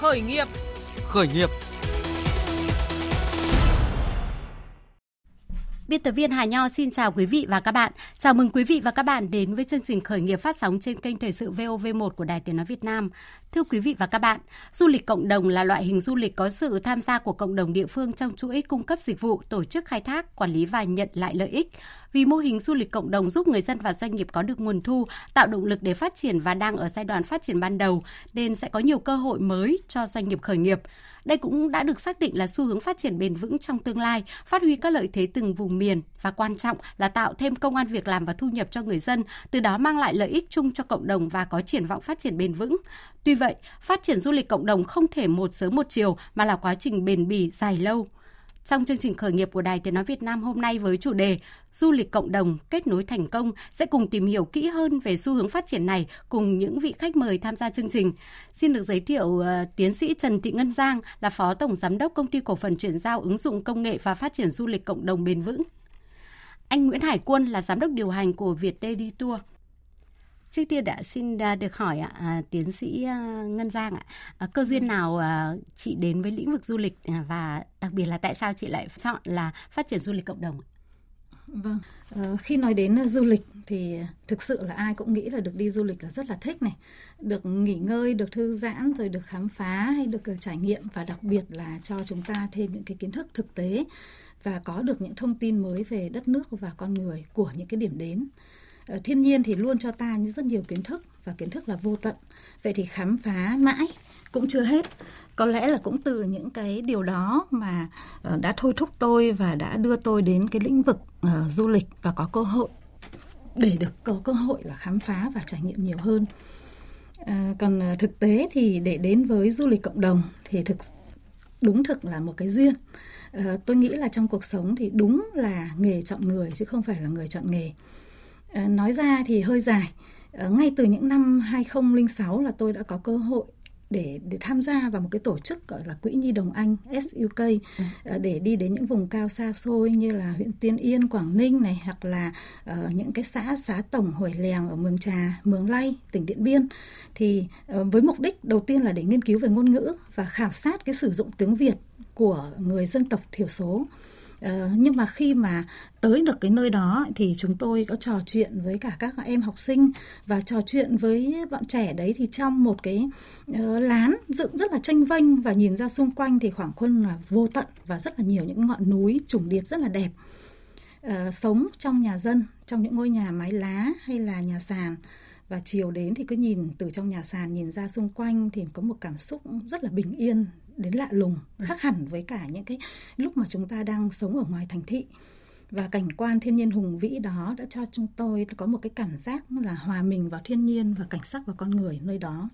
Khởi nghiệp. Khởi nghiệp. Biên tập viên Hà Nho xin chào quý vị và các bạn. Chào mừng quý vị và các bạn đến với chương trình khởi nghiệp phát sóng trên kênh Thời sự VOV1 của Đài Tiếng Nói Việt Nam. Thưa quý vị và các bạn, du lịch cộng đồng là loại hình du lịch có sự tham gia của cộng đồng địa phương trong chuỗi cung cấp dịch vụ, tổ chức khai thác, quản lý và nhận lại lợi ích. Vì mô hình du lịch cộng đồng giúp người dân và doanh nghiệp có được nguồn thu, tạo động lực để phát triển và đang ở giai đoạn phát triển ban đầu, nên sẽ có nhiều cơ hội mới cho doanh nghiệp khởi nghiệp. Đây cũng đã được xác định là xu hướng phát triển bền vững trong tương lai, phát huy các lợi thế từng vùng miền và quan trọng là tạo thêm công an việc làm và thu nhập cho người dân, từ đó mang lại lợi ích chung cho cộng đồng và có triển vọng phát triển bền vững. Tuy vậy, phát triển du lịch cộng đồng không thể một sớm một chiều mà là quá trình bền bỉ dài lâu. Trong chương trình khởi nghiệp của Đài Tiếng Nói Việt Nam hôm nay với chủ đề Du lịch cộng đồng kết nối thành công sẽ cùng tìm hiểu kỹ hơn về xu hướng phát triển này cùng những vị khách mời tham gia chương trình. Xin được giới thiệu uh, tiến sĩ Trần Thị Ngân Giang là Phó Tổng Giám đốc Công ty Cổ phần chuyển giao ứng dụng công nghệ và phát triển du lịch cộng đồng bền vững. Anh Nguyễn Hải Quân là Giám đốc điều hành của Việt Đi Tour. Trước tiên đã xin à, được hỏi ạ, à, tiến sĩ à, Ngân Giang ạ, à, cơ duyên nào à, chị đến với lĩnh vực du lịch à, và đặc biệt là tại sao chị lại chọn là phát triển du lịch cộng đồng? Vâng, ờ, khi nói đến du lịch thì thực sự là ai cũng nghĩ là được đi du lịch là rất là thích này, được nghỉ ngơi, được thư giãn rồi được khám phá hay được trải nghiệm và đặc biệt là cho chúng ta thêm những cái kiến thức thực tế và có được những thông tin mới về đất nước và con người của những cái điểm đến. Ờ, thiên nhiên thì luôn cho ta rất nhiều kiến thức và kiến thức là vô tận. Vậy thì khám phá mãi cũng chưa hết. Có lẽ là cũng từ những cái điều đó mà ờ, đã thôi thúc tôi và đã đưa tôi đến cái lĩnh vực uh, du lịch và có cơ hội. Để được có cơ hội là khám phá và trải nghiệm nhiều hơn. À, còn thực tế thì để đến với du lịch cộng đồng thì thực đúng thực là một cái duyên. À, tôi nghĩ là trong cuộc sống thì đúng là nghề chọn người chứ không phải là người chọn nghề nói ra thì hơi dài. À, ngay từ những năm 2006 là tôi đã có cơ hội để để tham gia vào một cái tổ chức gọi là quỹ nhi đồng anh SUK ừ. Ờ, để đi đến những vùng cao xa xôi như là huyện Tiên Yên, Quảng Ninh này hoặc là uh, những cái xã xã tổng Hồi Lèng ở Mường Trà, Mường Lay, tỉnh Điện Biên. Thì uh, với mục đích đầu tiên là để nghiên cứu về ngôn ngữ và khảo sát cái sử dụng tiếng Việt của người dân tộc thiểu số Ờ, nhưng mà khi mà tới được cái nơi đó thì chúng tôi có trò chuyện với cả các em học sinh và trò chuyện với bọn trẻ đấy thì trong một cái uh, lán dựng rất là tranh vênh và nhìn ra xung quanh thì khoảng khuôn là vô tận và rất là nhiều những ngọn núi trùng điệp rất là đẹp. Uh, sống trong nhà dân trong những ngôi nhà mái lá hay là nhà sàn và chiều đến thì cứ nhìn từ trong nhà sàn nhìn ra xung quanh thì có một cảm xúc rất là bình yên đến lạ lùng ừ. khác hẳn với cả những cái lúc mà chúng ta đang sống ở ngoài thành thị. Và cảnh quan thiên nhiên hùng vĩ đó đã cho chúng tôi có một cái cảm giác là hòa mình vào thiên nhiên và cảnh sắc và con người nơi đó.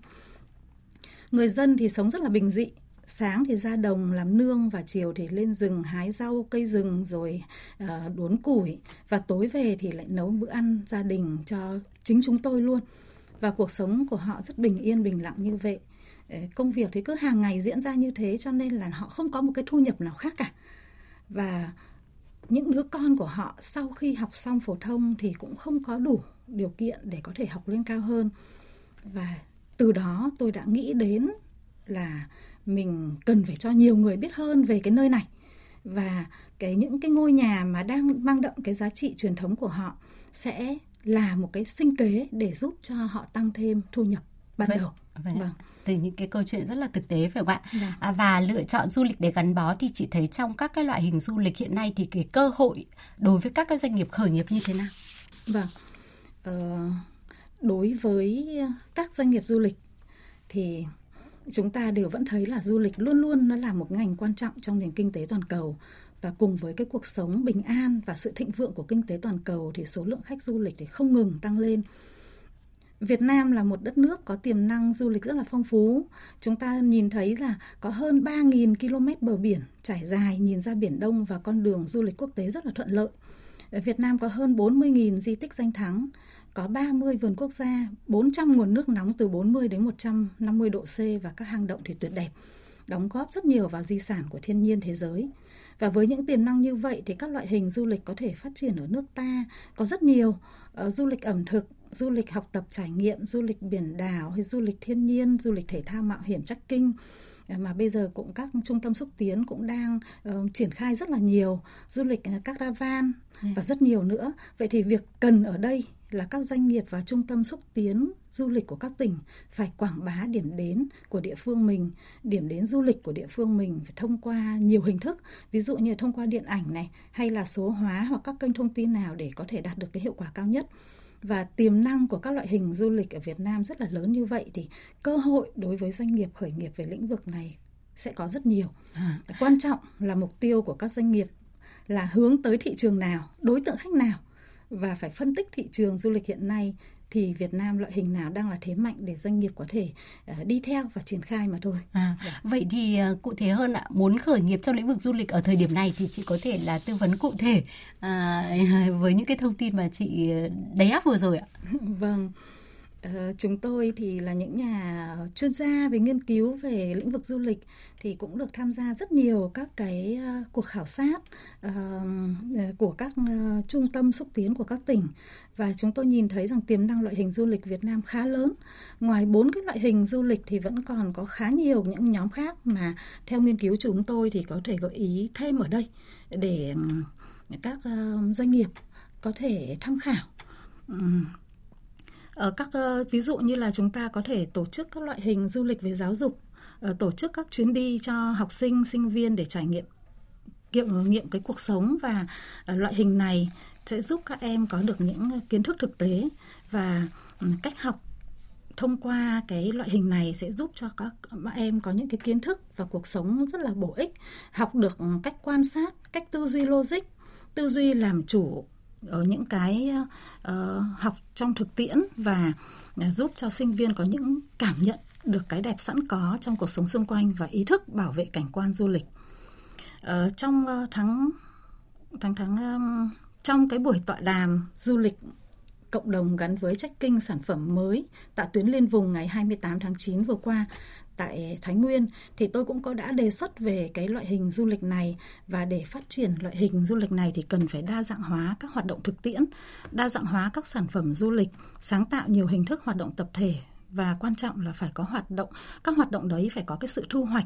Người dân thì sống rất là bình dị sáng thì ra đồng làm nương và chiều thì lên rừng hái rau cây rừng rồi uh, đốn củi. Và tối về thì lại nấu bữa ăn gia đình cho chính chúng tôi luôn. Và cuộc sống của họ rất bình yên bình lặng như vậy công việc thì cứ hàng ngày diễn ra như thế cho nên là họ không có một cái thu nhập nào khác cả. Và những đứa con của họ sau khi học xong phổ thông thì cũng không có đủ điều kiện để có thể học lên cao hơn. Và từ đó tôi đã nghĩ đến là mình cần phải cho nhiều người biết hơn về cái nơi này. Và cái những cái ngôi nhà mà đang mang đậm cái giá trị truyền thống của họ sẽ là một cái sinh kế để giúp cho họ tăng thêm thu nhập ban vâng, đầu. Vâng. vâng từ những cái câu chuyện rất là thực tế phải không ạ? Vâng. À, và lựa chọn du lịch để gắn bó thì chị thấy trong các cái loại hình du lịch hiện nay thì cái cơ hội đối với các cái doanh nghiệp khởi nghiệp như thế nào? Vâng. Ờ, đối với các doanh nghiệp du lịch thì chúng ta đều vẫn thấy là du lịch luôn luôn nó là một ngành quan trọng trong nền kinh tế toàn cầu và cùng với cái cuộc sống bình an và sự thịnh vượng của kinh tế toàn cầu thì số lượng khách du lịch thì không ngừng tăng lên Việt Nam là một đất nước có tiềm năng du lịch rất là phong phú. Chúng ta nhìn thấy là có hơn 3.000 km bờ biển trải dài nhìn ra Biển Đông và con đường du lịch quốc tế rất là thuận lợi. Việt Nam có hơn 40.000 di tích danh thắng, có 30 vườn quốc gia, 400 nguồn nước nóng từ 40 đến 150 độ C và các hang động thì tuyệt đẹp, đóng góp rất nhiều vào di sản của thiên nhiên thế giới. Và với những tiềm năng như vậy thì các loại hình du lịch có thể phát triển ở nước ta có rất nhiều. Uh, du lịch ẩm thực, du lịch học tập trải nghiệm, du lịch biển đảo hay du lịch thiên nhiên, du lịch thể thao mạo hiểm trekking, mà bây giờ cũng các trung tâm xúc tiến cũng đang uh, triển khai rất là nhiều du lịch uh, caravan ừ. và rất nhiều nữa. Vậy thì việc cần ở đây là các doanh nghiệp và trung tâm xúc tiến du lịch của các tỉnh phải quảng bá điểm đến của địa phương mình, điểm đến du lịch của địa phương mình phải thông qua nhiều hình thức, ví dụ như thông qua điện ảnh này hay là số hóa hoặc các kênh thông tin nào để có thể đạt được cái hiệu quả cao nhất và tiềm năng của các loại hình du lịch ở Việt Nam rất là lớn như vậy thì cơ hội đối với doanh nghiệp khởi nghiệp về lĩnh vực này sẽ có rất nhiều. À. Quan trọng là mục tiêu của các doanh nghiệp là hướng tới thị trường nào, đối tượng khách nào và phải phân tích thị trường du lịch hiện nay thì Việt Nam loại hình nào đang là thế mạnh để doanh nghiệp có thể uh, đi theo và triển khai mà thôi. À, dạ. vậy thì uh, cụ thể hơn ạ, muốn khởi nghiệp trong lĩnh vực du lịch ở thời điểm này thì chị có thể là tư vấn cụ thể uh, với những cái thông tin mà chị đầy áp vừa rồi ạ. vâng. Ờ, chúng tôi thì là những nhà chuyên gia về nghiên cứu về lĩnh vực du lịch thì cũng được tham gia rất nhiều các cái ờ, cuộc khảo sát ờ, của các trung tâm xúc tiến của các tỉnh và chúng tôi nhìn thấy rằng tiềm năng loại hình du lịch Việt Nam khá lớn. Ngoài bốn cái loại hình du lịch thì vẫn còn có khá nhiều những nhóm khác mà theo nghiên cứu chúng tôi thì có thể gợi ý thêm ở đây để các doanh nghiệp có thể tham khảo. Ở các ờ, ví dụ như là chúng ta có thể tổ chức các loại hình du lịch về giáo dục ờ, tổ chức các chuyến đi cho học sinh sinh viên để trải nghiệm nghiệm nghiệm cái cuộc sống và loại hình này sẽ giúp các em có được những kiến thức thực tế và cách học thông qua cái loại hình này sẽ giúp cho các bạn em có những cái kiến thức và cuộc sống rất là bổ ích, học được cách quan sát, cách tư duy logic, tư duy làm chủ ở những cái uh, học trong thực tiễn và ờ, giúp cho sinh viên có những cảm nhận được cái đẹp sẵn có trong cuộc sống xung quanh và ý thức bảo vệ cảnh quan du lịch. Uh, trong uh, tháng tháng tháng um, trong cái buổi tọa đàm du lịch cộng đồng gắn với trách kinh sản phẩm mới tại tuyến liên vùng ngày 28 tháng 9 vừa qua tại Thái Nguyên thì tôi cũng có đã đề xuất về cái loại hình du lịch này. Và để phát triển loại hình du lịch này thì cần phải đa dạng hóa các hoạt động thực tiễn, đa dạng hóa các sản phẩm du lịch, sáng tạo nhiều hình thức hoạt động tập thể. Và quan trọng là phải có hoạt động các hoạt động đấy phải có cái sự thu hoạch.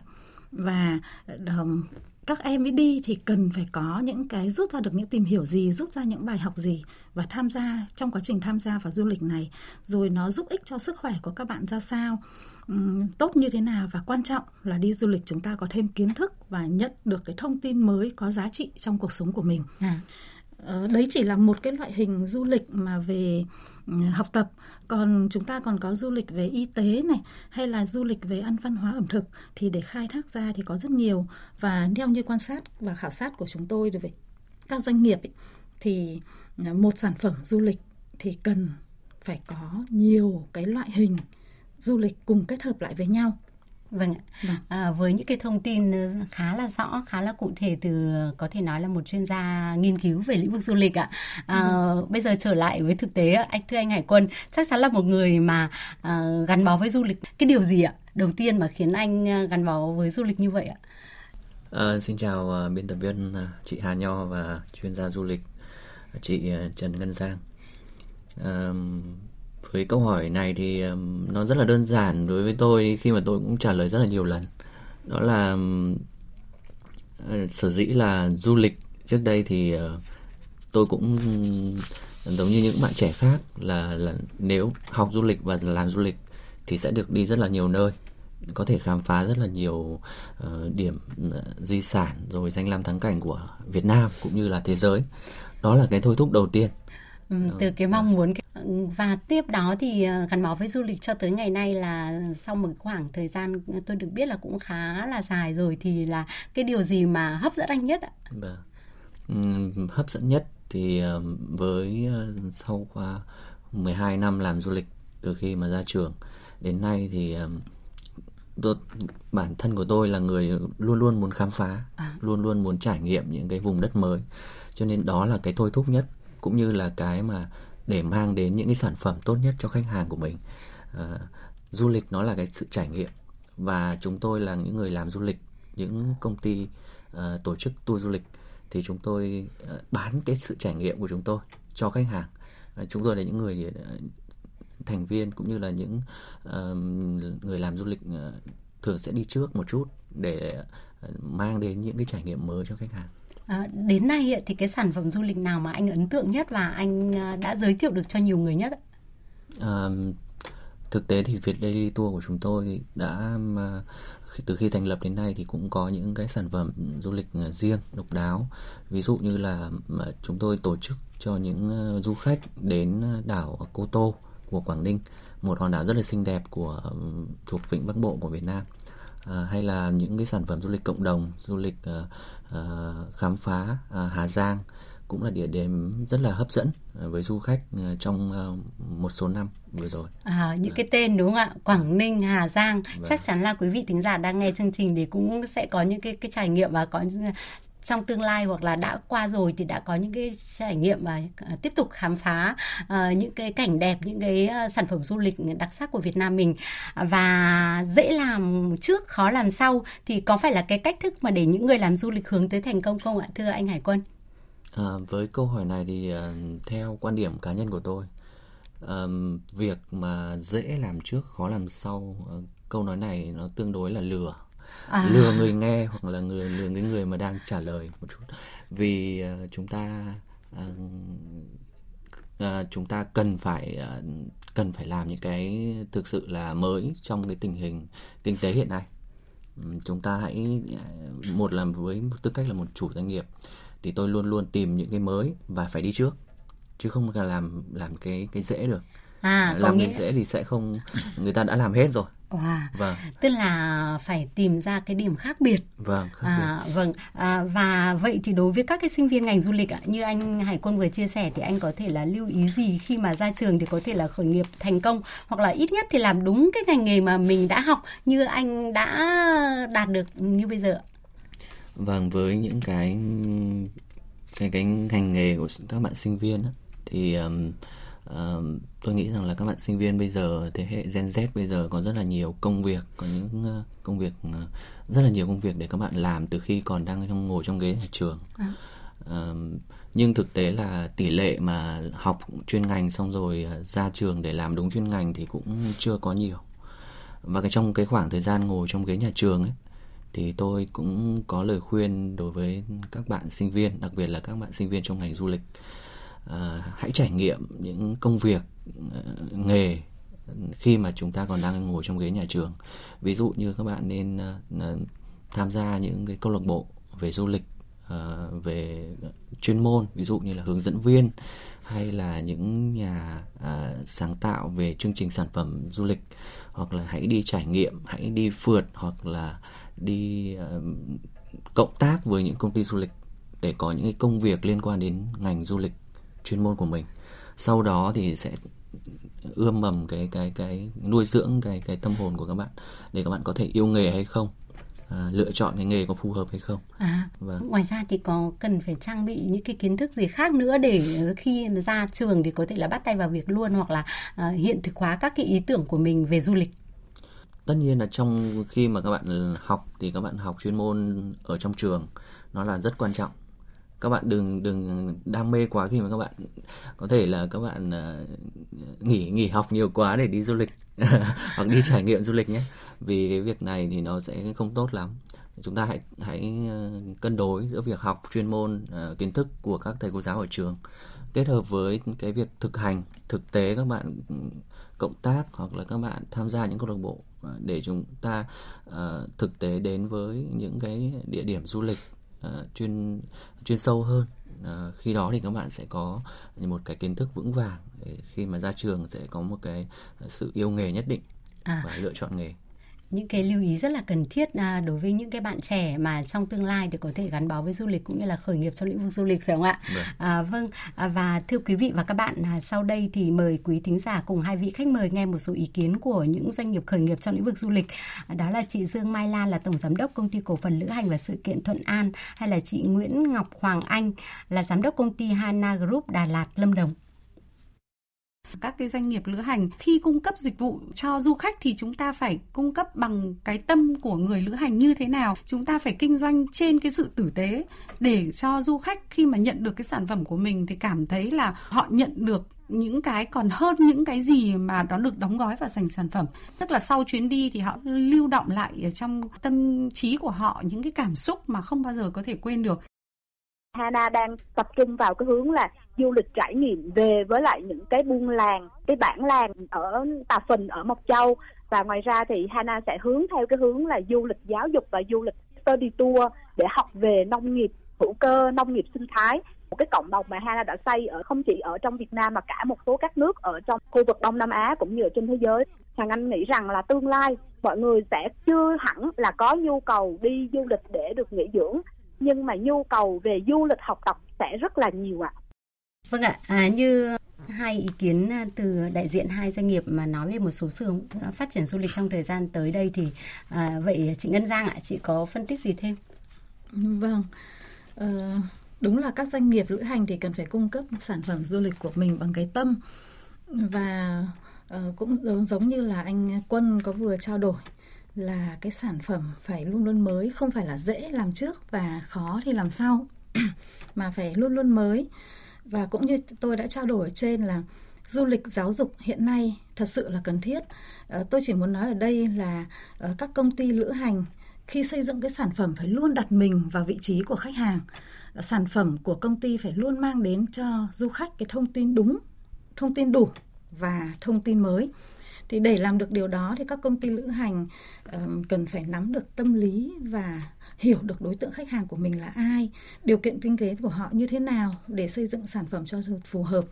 Và ờ, các em ấy đi thì cần phải có những cái rút ra được những tìm hiểu gì rút ra những bài học gì và tham gia trong quá trình tham gia vào du lịch này rồi nó giúp ích cho sức khỏe của các bạn ra sao tốt như thế nào và quan trọng là đi du lịch chúng ta có thêm kiến thức và nhận được cái thông tin mới có giá trị trong cuộc sống của mình à. Ờ, đấy chỉ là một cái loại hình du lịch mà về học tập. Còn chúng ta còn có du lịch về y tế này hay là du lịch về ăn văn hóa ẩm thực thì để khai thác ra thì có rất nhiều. Và theo như quan sát và khảo sát của chúng tôi về các doanh nghiệp ấy, thì à, một sản phẩm du lịch thì cần phải có nhiều cái loại hình du lịch cùng kết hợp lại với nhau. Vâng ạ. Vâng. À, với những cái thông tin ờ, khá là rõ, khá là cụ thể từ có thể nói là một chuyên gia nghiên cứu về lĩnh vực du lịch ạ. À, ừ. Bây giờ trở lại với thực tế, anh thưa anh Hải Quân, chắc chắn là một người mà à, gắn bó với du lịch. Cái điều gì ạ? Đầu tiên mà khiến anh ờ, gắn bó với du lịch như vậy ạ? À, xin chào uh, biên tập viên uh, chị Hà Nho và chuyên gia du lịch chị uh, Trần Ngân Giang. Uh, với câu hỏi này thì nó rất là đơn giản đối với tôi khi mà tôi cũng trả lời rất là nhiều lần. Đó là ờ, sở dĩ là du lịch trước đây thì ờ, tôi cũng giống như những bạn trẻ khác là là nếu học du lịch và làm du lịch thì sẽ được đi rất là nhiều nơi có thể khám phá rất là nhiều uh, điểm uh, di sản rồi danh lam thắng cảnh của Việt Nam cũng như là thế giới. Đó là cái thôi thúc đầu tiên. Ừ, từ cái mong muốn và tiếp đó thì ờ, gắn bó với du lịch cho tới ngày nay là sau một khoảng thời gian tôi được biết là cũng khá là dài rồi thì là cái điều gì mà hấp dẫn anh nhất ạ? Vâng. hấp dẫn nhất thì với ờ, sau qua 12 năm làm du lịch từ khi mà ra trường đến nay thì tôi, bản thân của tôi là người luôn luôn muốn khám phá, à. luôn luôn muốn trải nghiệm những cái vùng đất mới. Cho nên đó là cái thôi thúc nhất cũng như là cái mà để mang đến những cái sản phẩm tốt nhất cho khách hàng của mình à, du lịch nó là cái sự trải nghiệm và chúng tôi là những người làm du lịch những công ty uh, tổ chức tour du lịch thì chúng tôi uh, bán cái sự trải nghiệm của chúng tôi cho khách hàng uh, chúng tôi là những người uh, thành viên cũng như là những uh, người làm du lịch uh, thường sẽ đi trước một chút để mang đến những cái trải nghiệm mới cho khách hàng. À, đến nay thì cái sản phẩm du lịch nào mà anh ấn tượng nhất và anh ờ, đã giới thiệu được cho nhiều người nhất? À, thực tế thì Việt Daily Tour của chúng tôi đã từ khi thành lập đến nay thì cũng có những cái sản phẩm du lịch ờ, riêng độc đáo ví dụ như là chúng tôi tổ chức cho những du khách đến đảo Cô Tô của Quảng Ninh một hòn đảo rất là xinh đẹp của thuộc vịnh Bắc Bộ của Việt Nam à, hay là những cái sản phẩm du lịch cộng đồng du lịch uh, uh, khám phá uh, Hà Giang cũng là địa điểm rất là hấp dẫn với du khách trong một số năm vừa rồi. À, những cái tên đúng không ạ? Quảng Ninh, Hà Giang, vâng. chắc chắn là quý vị thính giả đang nghe chương trình thì cũng sẽ có những cái cái trải nghiệm và có trong tương lai hoặc là đã qua rồi thì đã có những cái trải nghiệm và à, tiếp tục khám phá uh, những cái cảnh đẹp những cái ờ, sản phẩm du lịch đặc sắc của Việt Nam mình và dễ làm trước khó làm sau thì có phải là cái cách thức mà để những người làm du lịch hướng tới thành công không ạ thưa anh Hải Quân? À, với câu hỏi này thì uh, theo quan điểm cá nhân của tôi um, việc mà dễ làm trước khó làm sau uh, câu nói này nó tương đối là lừa à. lừa người nghe hoặc là người lừa cái người mà đang trả lời một chút. Vì uh, chúng ta uh, uh, chúng ta cần phải uh, cần phải làm những cái thực sự là mới trong cái tình hình kinh tế hiện nay. Chúng ta hãy một là với tư cách là một chủ doanh nghiệp thì tôi luôn luôn tìm những cái mới và phải đi trước chứ không là làm làm cái cái dễ được. À, làm nghĩa... cái dễ thì sẽ không người ta đã làm hết rồi Wow. Vâng. Tức là phải tìm ra cái điểm khác biệt. Vâng. Khác à, vâng. À, và vậy thì đối với các cái sinh viên ngành du lịch ạ, như anh Hải Quân vừa chia sẻ thì anh có thể là lưu ý gì khi mà ra trường thì có thể là khởi nghiệp thành công hoặc là ít nhất thì làm đúng cái ngành nghề mà mình đã học như anh đã đạt được như bây giờ. Vâng, với những cái cái cái ngành nghề của các bạn sinh viên đó, thì um, tôi nghĩ rằng là các bạn sinh viên bây giờ thế hệ Gen Z bây giờ có rất là nhiều công việc có những uh, công việc uh, rất là nhiều công việc để các bạn làm từ khi còn đang trong ngồi trong ghế nhà trường. À. um, nhưng thực tế là tỷ lệ mà học chuyên ngành xong rồi uh, ra trường để làm đúng chuyên ngành thì cũng chưa có nhiều. Và cái trong cái khoảng thời gian ngồi trong ghế nhà trường ấy thì tôi cũng có lời khuyên đối với các bạn sinh viên đặc biệt là các bạn sinh viên trong ngành du lịch à, hãy trải nghiệm những công việc ờ, nghề khi mà chúng ta còn đang ngồi trong ghế nhà trường. Ví dụ như các bạn nên ờ, tham gia những cái câu lạc bộ về du lịch về chuyên môn ví dụ như là hướng dẫn viên hay là những nhà sáng tạo về chương trình sản phẩm du lịch. Hoặc là hãy đi trải nghiệm hãy đi phượt hoặc là đi cộng tác với những công ty du lịch để có những cái công việc liên quan đến ngành du lịch chuyên môn của mình. Sau đó thì sẽ ươm mầm cái cái cái nuôi dưỡng cái cái tâm hồn của các bạn để các bạn có thể yêu nghề hay không à, lựa chọn cái nghề có phù hợp hay không. À vâng. ngoài ra thì có cần phải trang bị những cái kiến thức gì khác nữa để khi ra trường thì có thể là bắt tay vào việc luôn hoặc là uh, hiện thực hóa các cái ý tưởng của mình về du lịch? Tất nhiên là trong khi mà các bạn học thì các bạn học chuyên môn ở trong trường nó là rất quan trọng các bạn đừng đừng đam mê quá khi mà các bạn có thể là các bạn uh, nghỉ nghỉ học nhiều quá để đi du lịch hoặc đi trải nghiệm du lịch nhé. Vì cái việc này thì nó sẽ không tốt lắm. Chúng ta hãy hãy ờ, cân đối giữa việc học chuyên môn uh, kiến thức của các thầy cô giáo ở trường. Kết hợp với cái việc thực hành thực tế các bạn ừ, cộng tác hoặc là các bạn tham gia những câu lạc bộ để chúng ta uh, thực tế đến với những cái địa điểm du lịch uh, chuyên chuyên sâu hơn uh, khi đó thì các bạn sẽ có một cái kiến thức vững vàng để khi mà ra trường sẽ có một cái sự yêu nghề nhất định à. và lựa chọn nghề những cái lưu ý rất là cần thiết à, đối với những cái bạn trẻ mà trong tương lai thì có thể gắn bó với du lịch cũng như là khởi nghiệp trong lĩnh vực du lịch phải không ạ? Vâng. À, vâng à, và thưa quý vị và các bạn à, sau đây thì mời quý thính giả cùng hai vị khách mời nghe một số ý kiến của những doanh nghiệp khởi nghiệp trong lĩnh vực du lịch. Đó là chị Dương Mai Lan là tổng giám đốc công ty cổ phần lữ hành và sự kiện Thuận An hay là chị Nguyễn Ngọc Hoàng Anh là giám đốc công ty Hana Group Đà Lạt Lâm Đồng các cái doanh nghiệp lữ hành. Khi cung cấp dịch vụ cho du khách thì chúng ta phải cung cấp bằng cái tâm của người lữ hành như thế nào? Chúng ta phải kinh doanh trên cái sự tử tế để cho du khách khi mà nhận được cái sản phẩm của mình thì cảm thấy là họ nhận được những cái còn hơn những cái gì mà nó được đóng gói và thành sản phẩm. Tức là sau chuyến đi thì họ lưu động lại ở trong tâm trí của họ những cái cảm xúc mà không bao giờ có thể quên được. Hana đang tập trung vào cái hướng là du lịch trải nghiệm về với lại những cái buôn làng, cái bản làng ở Tà Phình, ở Mộc Châu. Và ngoài ra thì Hana sẽ hướng theo cái hướng là du lịch giáo dục và du lịch study tour để học về nông nghiệp hữu cơ, nông nghiệp sinh thái. Một cái cộng đồng mà Hana đã xây ở không chỉ ở trong Việt Nam mà cả một số các nước ở trong khu vực Đông Nam Á cũng như ở trên thế giới. Hoàng Anh nghĩ rằng là tương lai mọi người sẽ chưa hẳn là có nhu cầu đi du lịch để được nghỉ dưỡng nhưng mà nhu cầu về du lịch học tập sẽ rất là nhiều ạ. Vâng ạ, à, như hai ý kiến à, từ đại diện hai doanh nghiệp mà nói về một số à, phát triển du lịch trong thời gian tới đây thì à, vậy chị Ngân Giang ạ, chị có phân tích gì thêm? Vâng, ờ, đúng là các doanh nghiệp lữ hành thì cần phải cung cấp sản phẩm du lịch của mình bằng cái tâm và uh, cũng giống như là anh Quân có vừa trao đổi là cái sản phẩm phải luôn luôn mới, không phải là dễ làm trước và khó thì làm sau, mà phải luôn luôn mới. Và cũng như tôi đã trao đổi ở trên là du lịch giáo dục hiện nay thật sự là cần thiết. Ờ, tôi chỉ muốn nói ở đây là ờ, các công ty lữ hành khi xây dựng cái sản phẩm phải luôn đặt mình vào vị trí của khách hàng. Ờ, sản phẩm của công ty phải luôn mang đến cho du khách cái thông tin đúng, thông tin đủ và thông tin mới thì để làm được điều đó thì các công ty lữ hành um, cần phải nắm được tâm lý và hiểu được đối tượng khách hàng của mình là ai điều kiện kinh tế của họ như thế nào để xây dựng sản phẩm cho phù hợp.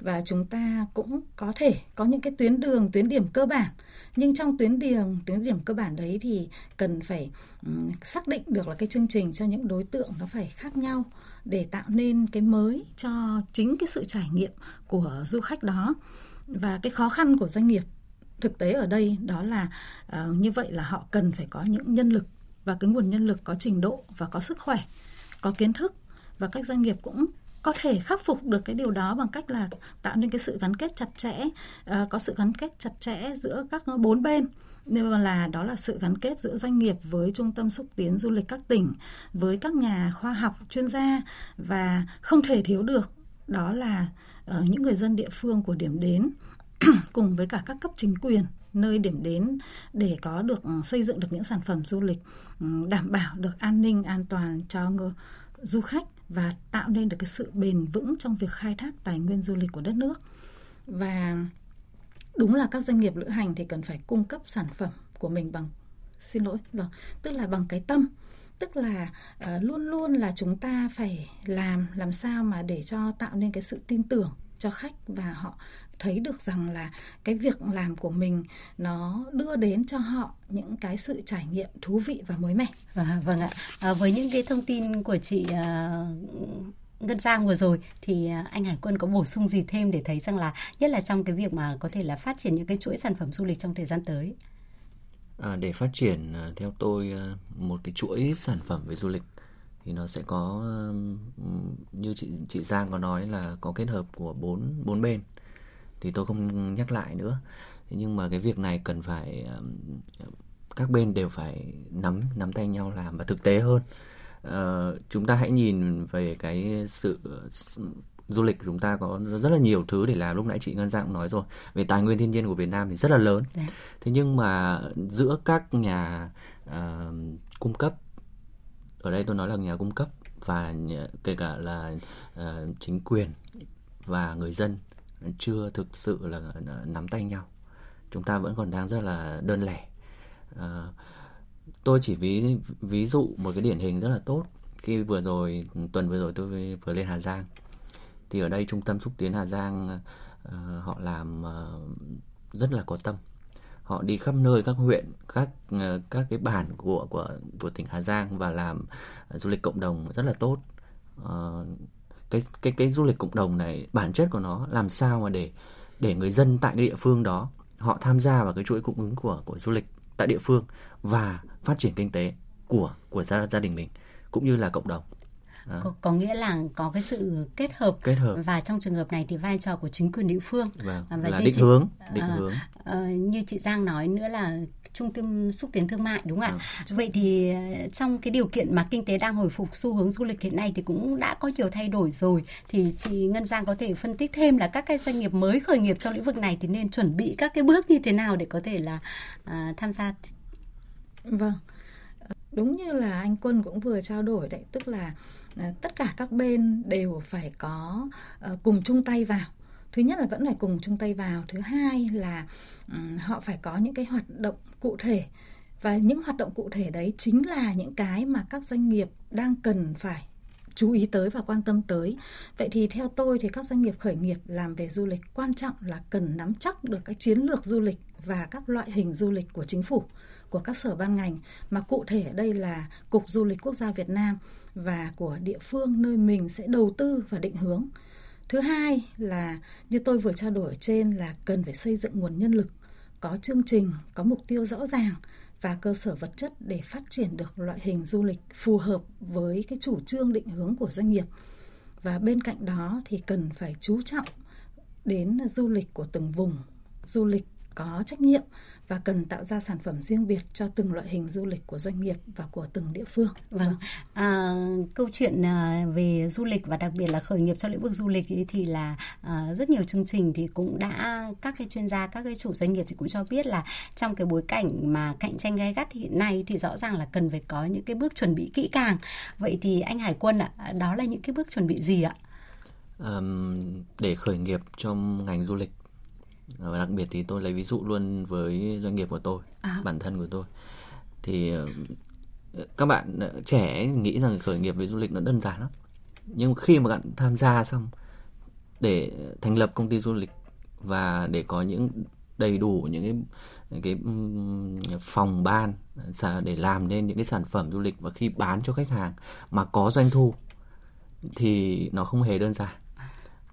Và chúng ta cũng có thể có những cái tuyến đường tuyến điểm cơ bản. Nhưng trong tuyến đường tuyến điểm cơ bản đấy thì cần phải um, xác định được là cái chương trình cho những đối tượng nó phải khác nhau để tạo nên cái mới cho chính cái sự trải nghiệm của du khách đó. Và cái khó khăn của doanh nghiệp thực tế ở đây đó là uh, như vậy là họ cần phải có những nhân lực và cái nguồn nhân lực có trình độ và có sức khỏe có kiến thức và các doanh nghiệp cũng có thể khắc phục được cái điều đó bằng cách là tạo nên cái sự gắn kết chặt chẽ uh, có sự gắn kết chặt chẽ giữa các bốn bên. Nhưng mà là đó là sự gắn kết giữa doanh nghiệp với trung tâm xúc tiến du lịch các tỉnh với các nhà khoa học chuyên gia và không thể thiếu được đó là uh, những người dân địa phương của điểm đến. cùng với cả các cấp chính quyền nơi điểm đến để có được ừ, xây dựng được những sản phẩm du lịch ừ, đảm bảo được an ninh an toàn cho du khách và tạo nên được cái sự bền vững trong việc khai thác tài nguyên du lịch của đất nước. Và đúng là các doanh nghiệp lữ hành thì cần phải cung cấp sản phẩm của mình bằng xin lỗi vâng tức là bằng cái tâm. Tức là uh, luôn luôn là chúng ta phải làm làm sao mà để cho tạo nên cái sự tin tưởng cho khách và họ thấy được rằng là cái việc làm của mình nó đưa đến cho họ những cái sự trải nghiệm thú vị và mới mẻ. À, vâng ạ. À, với những cái thông tin của chị uh... Ngân Giang vừa rồi thì à, anh Hải Quân có bổ sung gì thêm để thấy rằng là nhất là trong cái việc mà có thể là phát triển những cái chuỗi sản phẩm du lịch trong thời gian tới? À, để phát triển à, theo tôi một cái chuỗi sản phẩm về du lịch thì nó sẽ có như chị chị Giang có nói là có kết hợp của bốn bốn bên thì tôi không nhắc lại nữa nhưng mà cái việc này cần phải các bên đều phải nắm nắm tay nhau làm và thực tế hơn uh, chúng ta hãy nhìn về cái sự du lịch chúng ta có rất là nhiều thứ để làm lúc nãy chị ngân giang cũng nói rồi về tài nguyên thiên nhiên của việt nam thì rất là lớn Đấy. Dạ. thế nhưng mà giữa các nhà uh, cung cấp ở đây tôi nói là nhà cung cấp và kể cả là uh, chính quyền và người dân chưa thực sự là nắm tay nhau. Chúng ta vẫn còn đang rất là đơn lẻ. À, tôi chỉ ví ví dụ một cái điển hình rất là tốt. Khi vừa rồi tuần vừa rồi tôi vừa lên Hà Giang thì ở đây trung tâm xúc tiến Hà Giang uh, họ làm uh, rất là có tâm. Họ đi khắp nơi các huyện các uh, các cái bản của của của tỉnh Hà Giang và làm uh, du lịch cộng đồng rất là tốt. Uh, cái cái cái du lịch cộng đồng này bản chất của nó làm sao mà để để người dân tại cái địa phương đó họ tham gia vào cái chuỗi cung ứng của của du lịch tại địa phương và phát triển kinh tế của của gia gia đình mình cũng như là cộng đồng. Có, có nghĩa là có cái sự kết hợp kết hợp. và trong trường hợp này thì vai trò của chính quyền địa phương. Vâng, và là định chị, hướng định uh, hướng. uh, như chị Giang nói nữa là trung tâm xúc tiến thương mại đúng không ạ? Ừ. Vậy thì ờ, trong cái điều kiện mà kinh tế đang hồi phục xu hướng du lịch hiện nay thì cũng đã có nhiều thay đổi rồi thì chị Ngân Giang có thể phân tích thêm là các cái doanh nghiệp mới khởi nghiệp trong lĩnh vực này thì nên chuẩn bị các cái bước như thế nào để có thể là à, tham gia Vâng. Đúng như là anh Quân cũng vừa trao đổi đấy, tức là à, tất cả các bên đều phải có cùng chung tay vào thứ nhất là vẫn phải cùng chung tay vào thứ hai là um, họ phải có những cái hoạt động cụ thể và những hoạt động cụ thể đấy chính là những cái mà các doanh nghiệp đang cần phải chú ý tới và quan tâm tới. Vậy thì theo tôi thì các doanh nghiệp khởi nghiệp làm về du lịch quan trọng là cần nắm chắc được cái chiến lược du lịch và các loại hình du lịch của chính phủ của các sở ban ngành mà cụ thể ở đây là Cục Du lịch Quốc gia Việt Nam và của địa phương nơi mình sẽ đầu tư và định hướng. Thứ hai là như tôi vừa trao đổi ở trên là cần phải xây dựng nguồn nhân lực có chương trình, có mục tiêu rõ ràng và cơ sở vật chất để phát triển được loại hình du lịch phù hợp với cái chủ trương định hướng của doanh nghiệp. Và bên cạnh đó thì cần phải chú trọng đến du lịch của từng vùng, du lịch có trách nhiệm và cần tạo ra sản phẩm riêng biệt cho từng loại hình du lịch của doanh nghiệp và của từng địa phương. Vâng, à, câu chuyện à, về du lịch và đặc biệt là khởi nghiệp trong lĩnh vực du lịch ý thì là à, rất nhiều chương trình thì cũng đã các cái chuyên gia, các cái chủ doanh nghiệp thì cũng cho biết là trong cái bối cảnh mà cạnh tranh gay gắt hiện nay thì rõ ràng là cần phải có những cái bước chuẩn bị kỹ càng. Vậy thì anh Hải Quân ạ, đó là những cái bước chuẩn bị gì ạ? Um, để khởi nghiệp trong ngành du lịch và đặc biệt thì tôi lấy ví dụ luôn với doanh nghiệp của tôi à. bản thân của tôi. Thì ờ, các bạn trẻ nghĩ rằng khởi nghiệp về du lịch nó đơn giản lắm. Nhưng khi mà bạn tham gia xong để thành lập công ty du lịch và để có những đầy đủ những cái cái phòng ban để làm nên những cái sản phẩm du lịch và khi bán cho khách hàng mà có doanh thu thì nó không hề đơn giản. Ờ,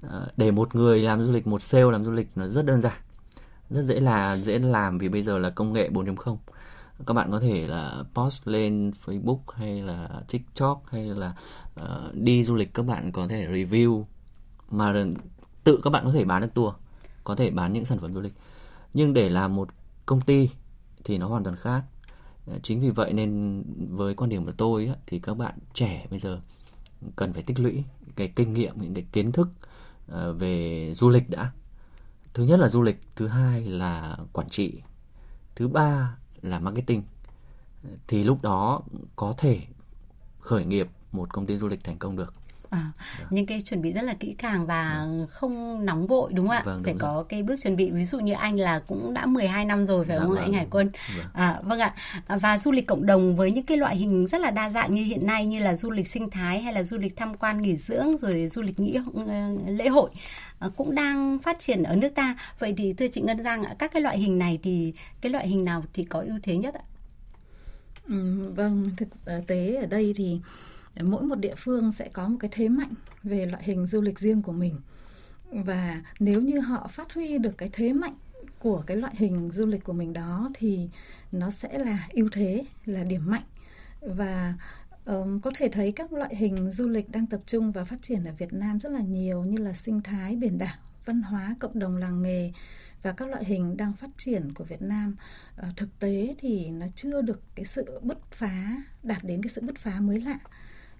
Ờ, để một người làm du lịch một sale làm du lịch nó rất đơn giản rất dễ là dễ làm vì bây giờ là công nghệ 4.0 các bạn có thể là post lên Facebook hay là TikTok hay là uh, đi du lịch các bạn có thể review. Mà tự các bạn có thể bán được tour có thể bán những sản phẩm du lịch. Nhưng để làm một công ty thì nó hoàn toàn khác. Ờ, chính vì vậy nên với quan điểm của tôi thì các bạn trẻ bây giờ cần phải tích lũy cái kinh nghiệm những cái kiến thức Ờ, về du lịch đã. Thứ nhất là du lịch, thứ hai là quản trị, thứ ba là marketing. Thì lúc đó có thể khởi nghiệp một công ty du lịch thành công được. À, những cái chuẩn bị rất là kỹ càng và vâng. không nóng vội đúng không ạ? Vâng, phải rồi. có cái bước chuẩn bị ví dụ như anh là cũng đã 12 năm rồi phải dạ, không vâng. anh Hải Quân? Vâng. À, vâng ạ. Và du lịch cộng đồng với những cái loại hình rất là đa dạng như hiện nay như là du lịch sinh thái hay là du lịch tham quan nghỉ dưỡng rồi du lịch nghỉ ờ, lễ hội cũng đang phát triển ở nước ta. Vậy thì thưa chị Ngân Giang ạ, các cái loại hình này thì cái loại hình nào thì có ưu thế nhất ạ? Ừ, vâng, thực tế ở đây thì mỗi một địa phương sẽ có một cái thế mạnh về loại hình du lịch riêng của mình. Và nếu như họ phát huy được cái thế mạnh của cái loại hình du lịch của mình đó thì nó sẽ là ưu thế là điểm mạnh. Và um, có thể thấy các loại hình du lịch đang tập trung và phát triển ở Việt Nam rất là nhiều như là sinh thái biển đảo văn hóa cộng đồng làng nghề và các loại hình đang phát triển của Việt Nam. Uh, thực tế thì nó chưa được cái sự bứt phá đạt đến cái sự bứt phá mới lạ